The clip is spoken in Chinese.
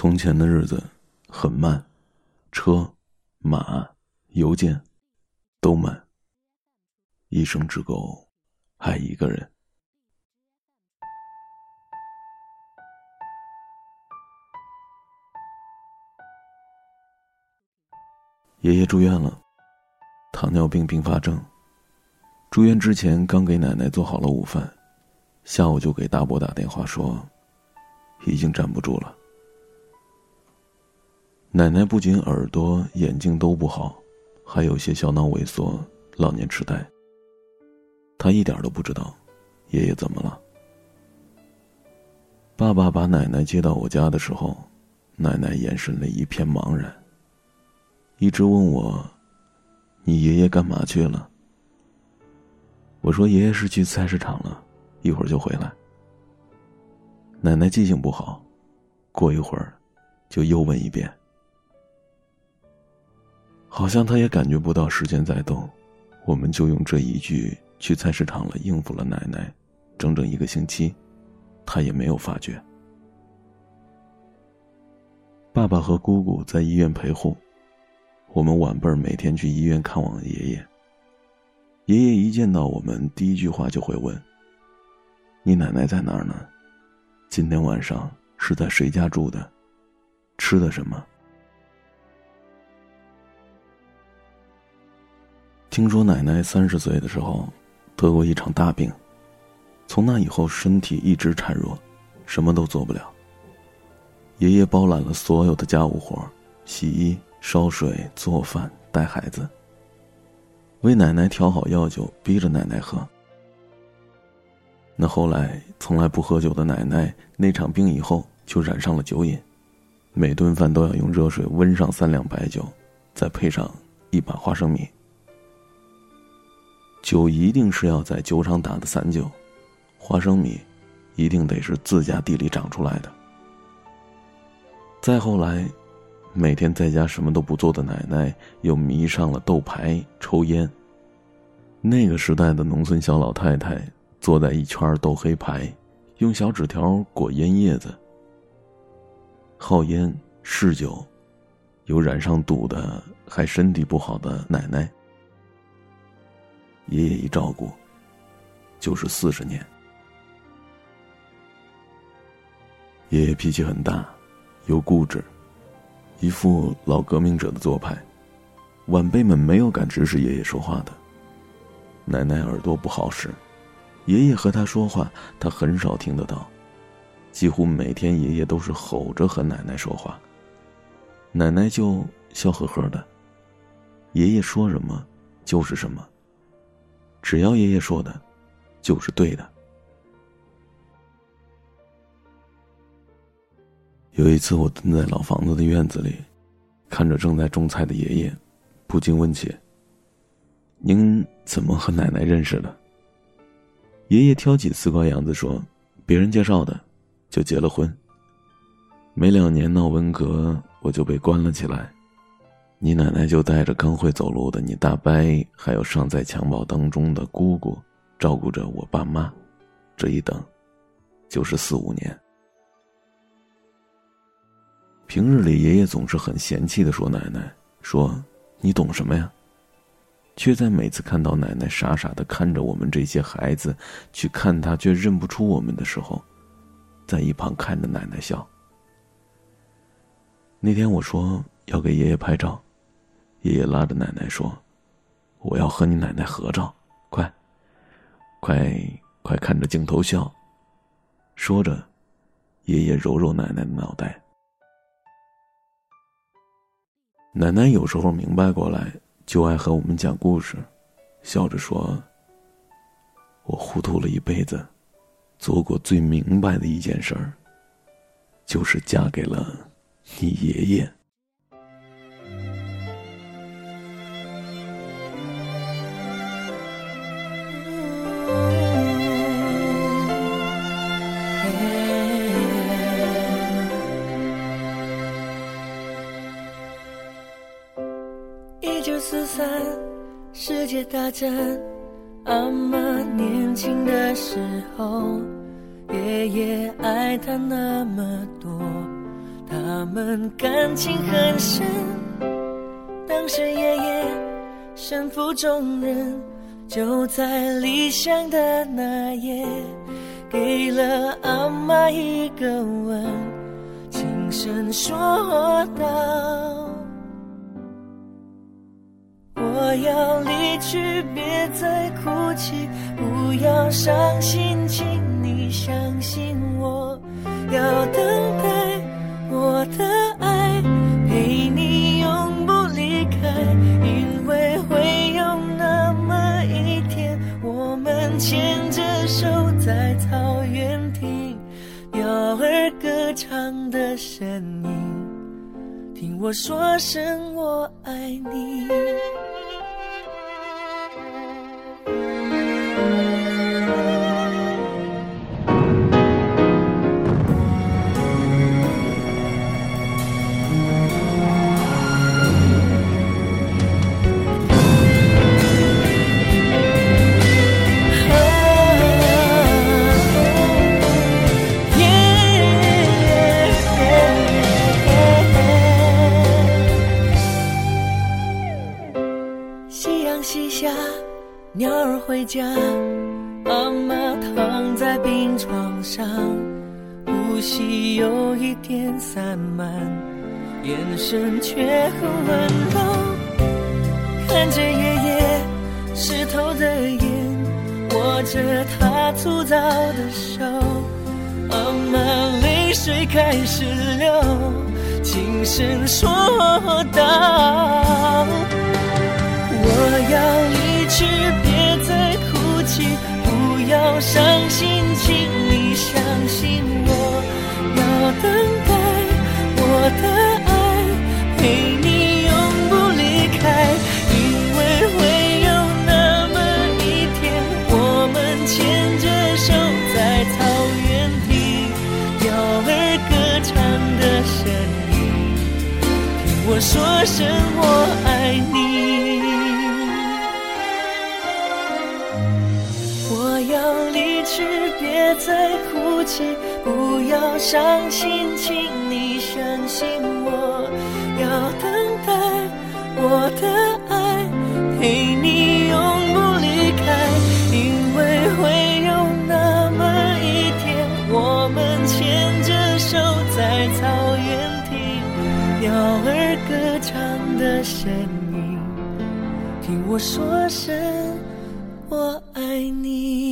从前的日子很慢，车、马、邮件都慢。一生只够爱一个人。爷爷住院了，糖尿病并发症。住院之前刚给奶奶做好了午饭，下午就给大伯打电话说，已经站不住了。奶奶不仅耳朵、眼睛都不好，还有些小脑萎缩、老年痴呆。她一点都不知道爷爷怎么了。爸爸把奶奶接到我家的时候，奶奶眼神里一片茫然，一直问我：“你爷爷干嘛去了？”我说：“爷爷是去菜市场了，一会儿就回来。”奶奶记性不好，过一会儿就又问一遍。好像他也感觉不到时间在动，我们就用这一句“去菜市场了”应付了奶奶，整整一个星期，他也没有发觉。爸爸和姑姑在医院陪护，我们晚辈儿每天去医院看望爷爷。爷爷一见到我们，第一句话就会问：“你奶奶在哪儿呢？今天晚上是在谁家住的？吃的什么？”听说奶奶三十岁的时候得过一场大病，从那以后身体一直孱弱，什么都做不了。爷爷包揽了所有的家务活洗衣、烧水、做饭、带孩子，为奶奶调好药酒，逼着奶奶喝。那后来从来不喝酒的奶奶，那场病以后就染上了酒瘾，每顿饭都要用热水温上三两白酒，再配上一把花生米。酒一定是要在酒厂打的散酒，花生米一定得是自家地里长出来的。再后来，每天在家什么都不做的奶奶又迷上了斗牌、抽烟。那个时代的农村小老太太坐在一圈斗黑牌，用小纸条裹烟叶子。好烟嗜酒，有染上赌的，还身体不好的奶奶。爷爷一照顾，就是四十年。爷爷脾气很大，又固执，一副老革命者的做派，晚辈们没有敢直视爷爷说话的。奶奶耳朵不好使，爷爷和他说话，他很少听得到，几乎每天爷爷都是吼着和奶奶说话，奶奶就笑呵呵的，爷爷说什么就是什么。只要爷爷说的，就是对的。有一次，我蹲在老房子的院子里，看着正在种菜的爷爷，不禁问起：“您怎么和奶奶认识的？”爷爷挑起丝瓜秧子说：“别人介绍的，就结了婚。没两年闹文革，我就被关了起来。”你奶奶就带着刚会走路的你大伯，还有尚在襁褓当中的姑姑，照顾着我爸妈，这一等，就是四五年。平日里，爷爷总是很嫌弃的说：“奶奶，说你懂什么呀？”却在每次看到奶奶傻傻的看着我们这些孩子，去看他却认不出我们的时候，在一旁看着奶奶笑。那天我说要给爷爷拍照。爷爷拉着奶奶说：“我要和你奶奶合照，快，快，快看着镜头笑。”说着，爷爷揉揉奶奶的脑袋。奶奶有时候明白过来，就爱和我们讲故事，笑着说：“我糊涂了一辈子，做过最明白的一件事儿，就是嫁给了你爷爷。”世界大战，阿妈年轻的时候，爷爷爱她那么多，他们感情很深。当时爷爷身负重任，就在离乡的那夜，给了阿妈一个吻，轻声说道。我要离去，别再哭泣，不要伤心，请你相信我。要等待我的爱，陪你永不离开，因为会有那么一天，我们牵着手在草原听鸟儿歌唱的声音，听我说声我爱你。回家，阿妈躺在病床上，呼吸有一点散漫，眼神却很温柔。看着爷爷湿透的眼，握着他粗糙的手，阿妈泪水开始流，轻声说道。我要离去，不要伤心，请你相信我。要等待我的爱，陪你永不离开，因为会有那么一天，我们牵着手在草原听鸟儿歌唱的声音，听我说声我爱你。别再哭泣，不要伤心，请你相信我。要等待我的爱，陪你永不离开，因为会有那么一天，我们牵着手在草原听鸟儿歌唱的声音，听我说声我爱你。